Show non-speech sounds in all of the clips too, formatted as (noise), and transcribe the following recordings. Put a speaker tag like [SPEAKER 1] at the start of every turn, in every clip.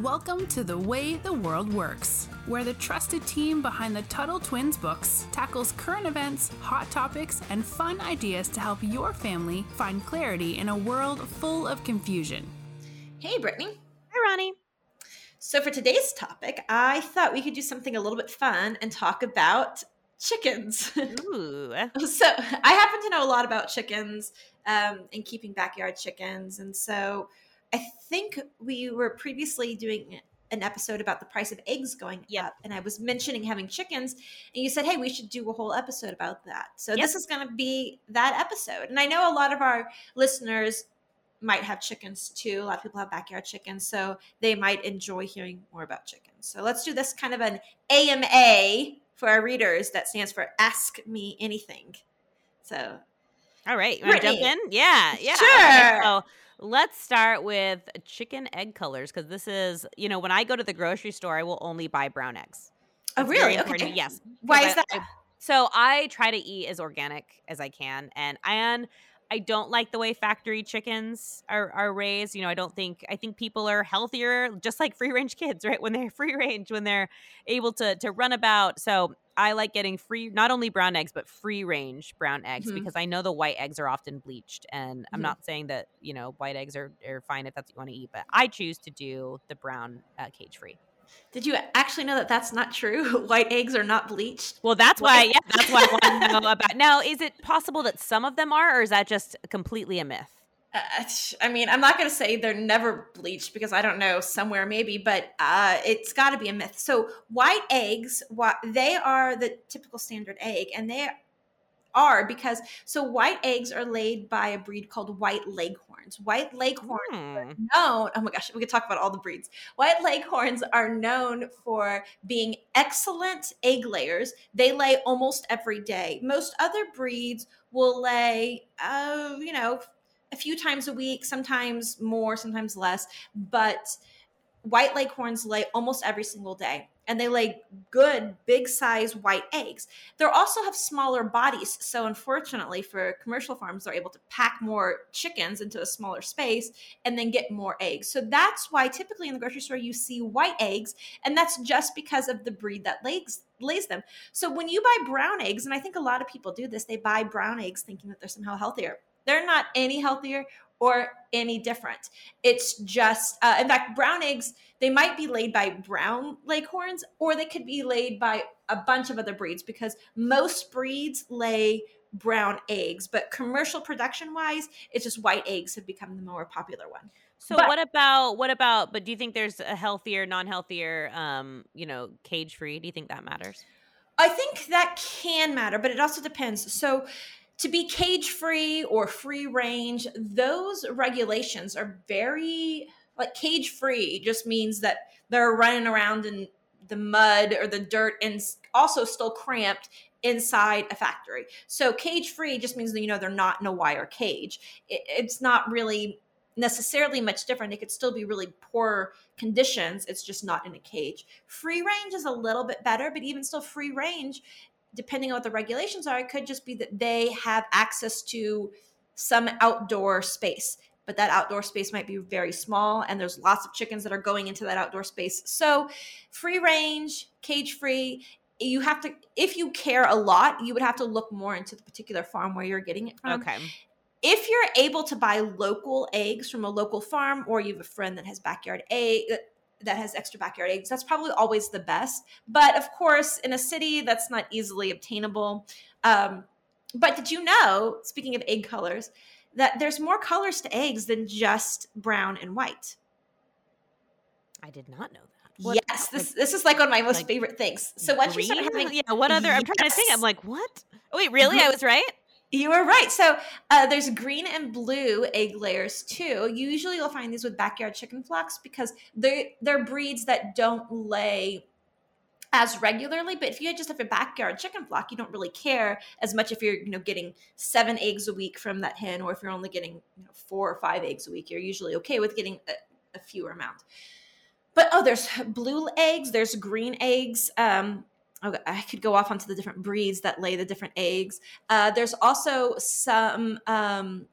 [SPEAKER 1] Welcome to The Way the World Works, where the trusted team behind the Tuttle Twins books tackles current events, hot topics, and fun ideas to help your family find clarity in a world full of confusion.
[SPEAKER 2] Hey, Brittany.
[SPEAKER 3] Hi, Ronni.
[SPEAKER 2] So, for today's topic, I thought we could do something a little bit fun and talk about chickens. (laughs)
[SPEAKER 3] Ooh.
[SPEAKER 2] so, I happen to know a lot about chickens um, and keeping backyard chickens. And so, I think we were previously doing an episode about the price of eggs going
[SPEAKER 3] Yep.
[SPEAKER 2] up, and I was mentioning having chickens, and you said, "Hey, we should do a whole episode about that." So
[SPEAKER 3] Yep.
[SPEAKER 2] this is going to be that episode, and I know a lot of our listeners might have chickens too. A lot of people have backyard chickens, so they might enjoy hearing more about chickens. So let's do this kind of an AMA for our readers that stands for Ask Me Anything. So
[SPEAKER 3] All right. You want to jump in? Yeah. Yeah.
[SPEAKER 2] Sure.
[SPEAKER 3] Okay, so let's start with chicken egg colors because this is, you know, when I go to the grocery store, I will only buy brown eggs.
[SPEAKER 2] Oh, really? Okay.
[SPEAKER 3] Yes.
[SPEAKER 2] Why is that?
[SPEAKER 3] I- so I try to eat as organic as I can, and and I don't like the way factory chickens are, are raised. You know, I don't think I think people are healthier, just like free range kids, (laughs) right? When they're free range, when they're able to to run about. So I like getting free, not only brown eggs, but free range brown eggs
[SPEAKER 2] Mhm.
[SPEAKER 3] because I know the white eggs are often bleached. And I'm
[SPEAKER 2] Mhm.
[SPEAKER 3] not saying that you know white eggs are, are fine if that's what you want to eat, but I choose to do the brown uh, cage free.
[SPEAKER 2] Did you actually know that that's not true? (laughs) White eggs are not bleached.
[SPEAKER 3] Well, that's why. Yeah, that's why I want to know (laughs) about. Now, is it possible that some of them are, or is that just completely a myth?
[SPEAKER 2] Uh, I mean, I'm not going to say they're never bleached because I don't know somewhere maybe, but uh, it's got to be a myth. So white eggs, what they are the typical standard egg, and they are because so white eggs are laid by a breed called white leghorns. White leghorns
[SPEAKER 3] Hmm.
[SPEAKER 2] known oh my gosh we could talk about all the breeds white leghorns are known for being excellent egg layers they lay almost every day most other breeds will lay uh, you know a few times a week sometimes more sometimes less but white leghorns lay almost every single day and they lay good big size white eggs. They also have smaller bodies so unfortunately for commercial farms they're able to pack more chickens into a smaller space and then get more eggs. So that's why typically in the grocery store you see white eggs and that's just because of the breed that lays lays them. So when you buy brown eggs and i think a lot of people do this they buy brown eggs thinking that they're somehow healthier. They're not any healthier or any different it's just uh, in fact brown eggs they might be laid by brown leghorns or they could be laid by a bunch of other breeds because most breeds lay brown eggs but commercial production wise it's just white eggs have become the more popular one
[SPEAKER 3] So,
[SPEAKER 2] But-
[SPEAKER 3] what about what about? But do you think there's a healthier, non-healthier, um, you know, cage free? Do you think that matters?
[SPEAKER 2] I think that can matter, but it also depends. So, to be cage free or free range, those regulations are very like cage free just means that they're running around in the mud or the dirt and also still cramped inside a factory. So, cage free just means that you know they're not in a wire cage. It, it's not really necessarily much different. It could still be really poor conditions. It's just not in a cage. Free range is a little bit better, but even still, free range, depending on what the regulations are, it could just be that they have access to some outdoor space. But that outdoor space might be very small, and there's lots of chickens that are going into that outdoor space. So, free range, cage free, you have to, if you care a lot, you would have to look more into the particular farm where you're getting it from
[SPEAKER 3] Okay.
[SPEAKER 2] if you're able to buy local eggs from a local farm or you have a friend that has backyard egg that has extra backyard eggs that's probably always the best but of course in a city that's not easily obtainable um, but did you know speaking of egg colors that there's more colors to eggs than just brown and white
[SPEAKER 3] I did not know that. What-
[SPEAKER 2] yes this this is like one of my most
[SPEAKER 3] like
[SPEAKER 2] favorite things so once you start having
[SPEAKER 3] yeah, what other? I'm trying to think. I'm like, what? Oh, wait, really? I was right.
[SPEAKER 2] You are right. So uh, there's green and blue egg layers too. Usually you'll find these with backyard chicken flocks because they they're breeds that don't lay as regularly. But if you just have a backyard chicken flock, you don't really care as much if you're you know getting seven eggs a week from that hen, or if you're only getting you know, four or five eggs a week. You're usually okay with getting a, a fewer amount. But oh, there's blue eggs. There's green eggs. Um, I could go off onto the different breeds that lay the different eggs. Uh, there's also some. Um,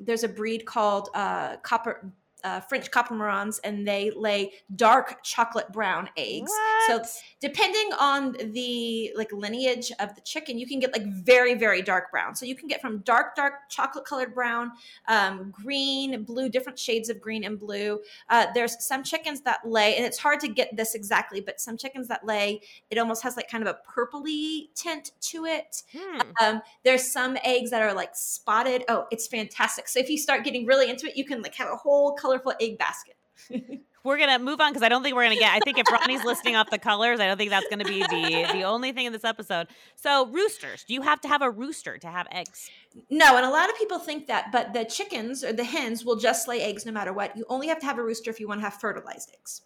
[SPEAKER 2] there's a breed called uh, copper uh, French Copper Marans, and they lay dark chocolate brown eggs. So depending on the like lineage of the chicken, you can get like very very dark brown. So you can get from dark dark chocolate colored brown, um, green, blue, different shades of green and blue. Uh, there's some chickens that lay, and it's hard to get this exactly, but some chickens that lay, it almost has like kind of a purpley tint to it.
[SPEAKER 3] Hmm.
[SPEAKER 2] Um, there's some eggs that are like spotted. Oh, it's fantastic. So if you start getting really into it, you can like have a whole colorful egg basket. (laughs)
[SPEAKER 3] We're gonna move on because I don't think we're gonna get. I think if Ronni's listing off the colors, I don't think that's gonna be the the only thing in this episode. So roosters, do you have to have a rooster to have eggs?
[SPEAKER 2] No, and a lot of people think that, but the chickens or the hens will just lay eggs no matter what. You only have to have a rooster if you want to have fertilized eggs.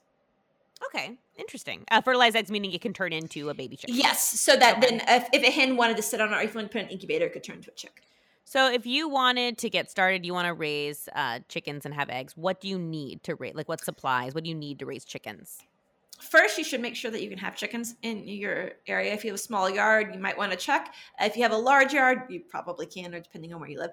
[SPEAKER 3] Okay, interesting. Uh, fertilized eggs meaning it can turn into a baby chicken.
[SPEAKER 2] Yes, so that
[SPEAKER 3] Okay.
[SPEAKER 2] then if, if a hen wanted to sit on it or if you want to put an incubator, it could turn into a chick.
[SPEAKER 3] So if you wanted to get started, you want to raise uh, chickens and have eggs. What do you need to raise? Like what supplies? What do you need to raise chickens?
[SPEAKER 2] First, you should make sure that you can have chickens in your area. If you have a small yard, you might want to check. If you have a large yard, you probably can, or depending on where you live.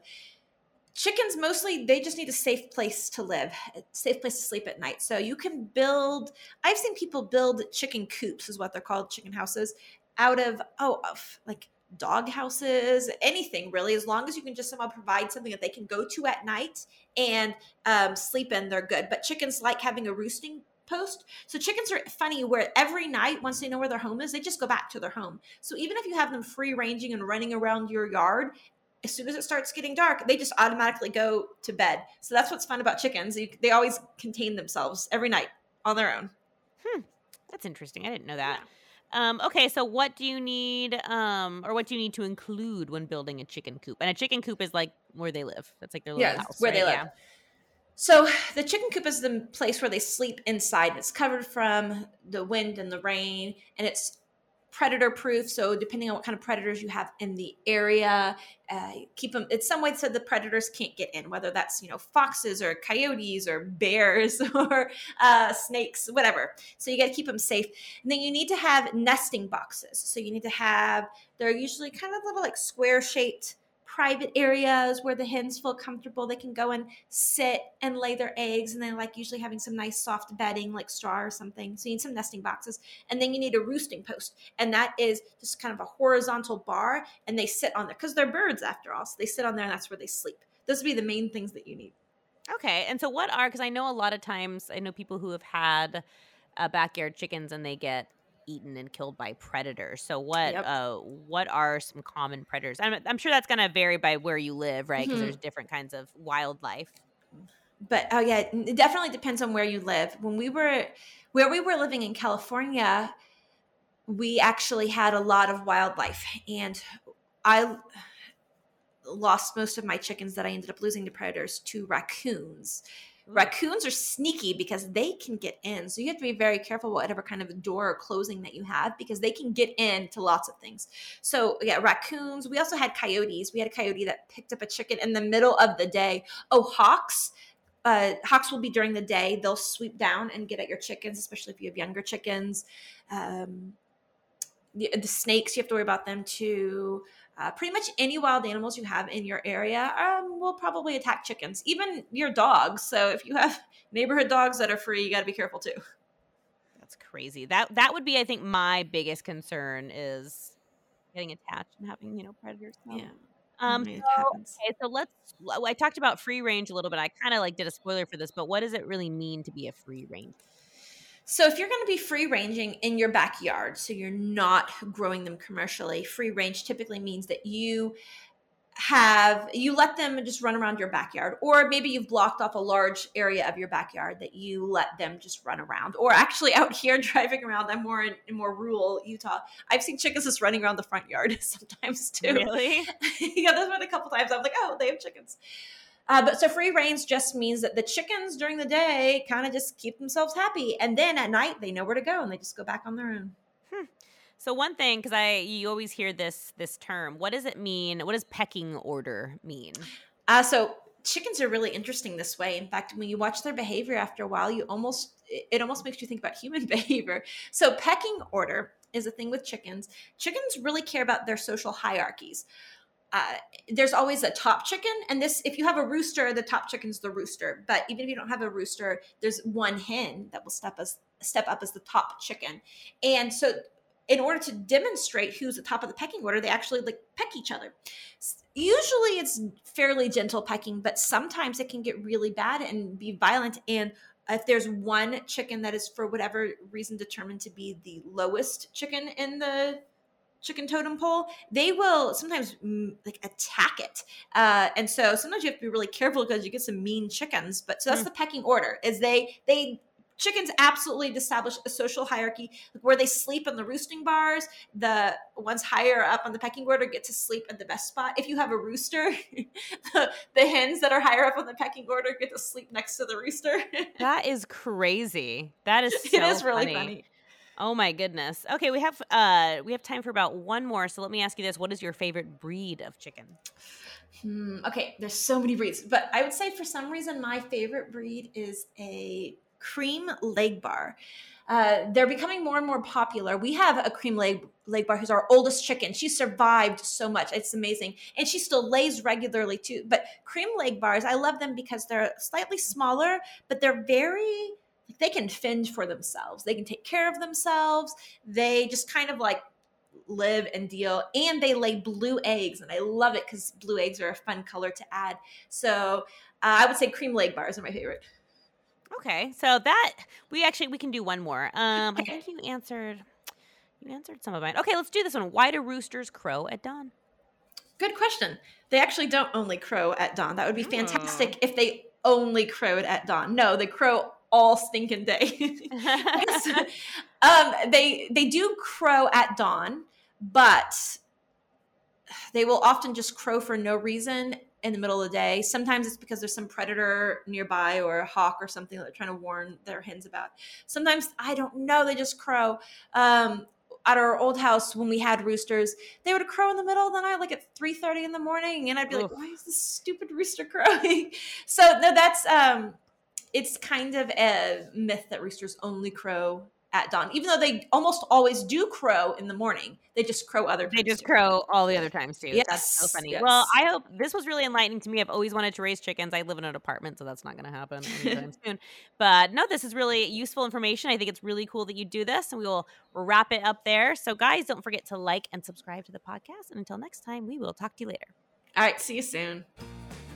[SPEAKER 2] Chickens mostly they just need a safe place to live, a safe place to sleep at night. So you can build. I've seen people build chicken coops, is what they're called, chicken houses, out of oh, of like dog houses, anything really, as long as you can just somehow provide something that they can go to at night and um, sleep in, they're good. But chickens like having a roosting post. So chickens are funny where every night, once they know where their home is, they just go back to their home. So even if you have them free ranging and running around your yard, as soon as it starts getting dark, they just automatically go to bed. So that's what's fun about chickens. They always contain themselves every night on their own. Hmm.
[SPEAKER 3] That's interesting. I didn't know that. Um, okay, so what do you need, um, or what do you need to include when building a chicken coop? And a chicken coop is like where they live. That's like their little
[SPEAKER 2] Yeah,
[SPEAKER 3] house,
[SPEAKER 2] where they
[SPEAKER 3] right?
[SPEAKER 2] live. So the chicken coop is the place where they sleep inside. It's covered from the wind and the rain, and it's predator proof. So depending on what kind of predators you have in the area, uh, keep them. It's some way so the predators can't get in, whether that's you know foxes or coyotes or bears (laughs) or uh, snakes, whatever. So you got to keep them safe. And then you need to have nesting boxes. So you need to have. They're usually kind of little like square shaped private areas where the hens feel comfortable. They can go and sit and lay their eggs, and they like usually having some nice soft bedding like straw or something. So you need some nesting boxes, and then you need a roosting post, and that is just kind of a horizontal bar, and they sit on there because they're birds after all. So they sit on there, and that's where they sleep. Those would be the main things that you need.
[SPEAKER 3] Okay, and so what are because I know a lot of times I know people who have had uh, backyard chickens and they get eaten and killed by predators. So what
[SPEAKER 2] Yep.
[SPEAKER 3] uh what are some common predators? I'm, I'm sure that's gonna vary by where you live, right? Because
[SPEAKER 2] Mhm.
[SPEAKER 3] there's different kinds of wildlife.
[SPEAKER 2] but oh yeah it definitely depends on where you live when we were where we were living in california we actually had a lot of wildlife and i lost most of my chickens that i ended up losing to predators to raccoons raccoons are sneaky because they can get in so you have to be very careful whatever kind of door or closing that you have because they can get in to lots of things so yeah raccoons we also had coyotes we had a coyote that picked up a chicken in the middle of the day oh hawks uh, hawks will be during the day. They'll sweep down and get at your chickens, especially if you have younger chickens. Um, the, the snakes, you have to worry about them too. Uh, pretty much any wild animals you have in your area um, will probably attack chickens, even your dogs. So if you have (laughs) neighborhood dogs that are free, you got to be careful too.
[SPEAKER 3] That's crazy. That that would be, I think, my biggest concern is getting attached and having you know predators. come.
[SPEAKER 2] Yeah.
[SPEAKER 3] Um. So- Okay, so let's. I talked about free range a little bit. I kind of like did a spoiler for this, but what does it really mean to be a free range?
[SPEAKER 2] So if you're going to be free ranging in your backyard, so you're not growing them commercially, free range typically means that you have you let them just run around your backyard or maybe you've blocked off a large area of your backyard that you let them just run around or actually out (laughs) here driving around i'm more in, in more rural utah i've seen chickens just running around the front yard (laughs) sometimes too
[SPEAKER 3] Really? (laughs)
[SPEAKER 2] yeah, there's been a couple times I'm like, oh, they have chickens. Uh, but so free range just means that the chickens during the day kind of just keep themselves happy, and then at night they know where to go and they just go back on their own.
[SPEAKER 3] So one thing, because I you always hear this this term. What does it mean? What does pecking order mean?
[SPEAKER 2] Uh, so chickens are really interesting this way. In fact, when you watch their behavior after a while, you almost it almost makes you think about human (laughs) behavior. So pecking order is a thing with chickens. Chickens really care about their social hierarchies. Uh, there's always a top chicken and this if you have a rooster the top chicken's the rooster but even if you don't have a rooster there's one hen that will step as step up as the top chicken. And so in order to demonstrate who's the top of the pecking order they actually like peck each other. Usually it's fairly gentle pecking but sometimes it can get really bad and be violent and if there's one chicken that is for whatever reason determined to be the lowest chicken in the chicken totem pole, they will sometimes mm, like attack it. Uh, and so sometimes you have to be really careful because you get some mean chickens. But so that's mm. the pecking order is they they chickens absolutely establish a social hierarchy where they sleep in the roosting bars the ones higher up on the pecking order get to sleep in the best spot if you have a rooster (laughs) the, the hens that are higher up on the pecking order get to sleep next to the rooster (laughs)
[SPEAKER 3] that is crazy that is so
[SPEAKER 2] it is really
[SPEAKER 3] funny.
[SPEAKER 2] funny
[SPEAKER 3] Oh my goodness. Okay, we have uh we have time for about one more. So let me ask you this: What is your favorite breed of chicken?
[SPEAKER 2] Hmm, okay, there's so many breeds, but I would say for some reason my favorite breed is a cream Legbar. Uh, they're becoming more and more popular. We have a cream leg leg bar who's our oldest chicken. She survived so much. It's amazing. And she still lays regularly too. But cream leg bars, I love them because they're slightly smaller, but they're very like they can fend for themselves. They can take care of themselves. They just kind of like live and deal and they lay blue eggs and i love it because blue eggs are a fun color to add. So uh, i would say cream Legbars are my favorite.
[SPEAKER 3] Okay so that we actually we can do one more. Um i think you answered you answered some of mine. Okay let's do this one. Why do roosters crow at dawn?
[SPEAKER 2] Good question. They actually don't only crow at dawn. That would be fantastic if they only crowed at dawn. No they crow all stinking day. (laughs) um, they they do crow at dawn, but they will often just crow for no reason in the middle of the day. Sometimes it's because there's some predator nearby or a hawk or something that they're trying to warn their hens about. Sometimes I don't know, they just crow. Um, at our old house when we had roosters, they would crow in the middle of the night, like at three thirty in the morning, and I'd be Oof. like, "Why is this stupid rooster (laughs) crowing?" so no, that's um, it's kind of a myth that roosters only crow at dawn, even though they almost always do crow in the morning. They just crow other
[SPEAKER 3] They just too. crow all the other times too. Yes. That's so funny. Yes. Well, I hope this was really enlightening to me. I've always wanted to raise chickens. I live in an apartment, so that's not going to happen anytime (laughs) soon. But no, this is really useful information. I think it's really cool that you do this, and we will wrap it up there. So, guys, don't forget to like and subscribe to the podcast. And until next time, we will talk to you later.
[SPEAKER 2] All right. See you soon.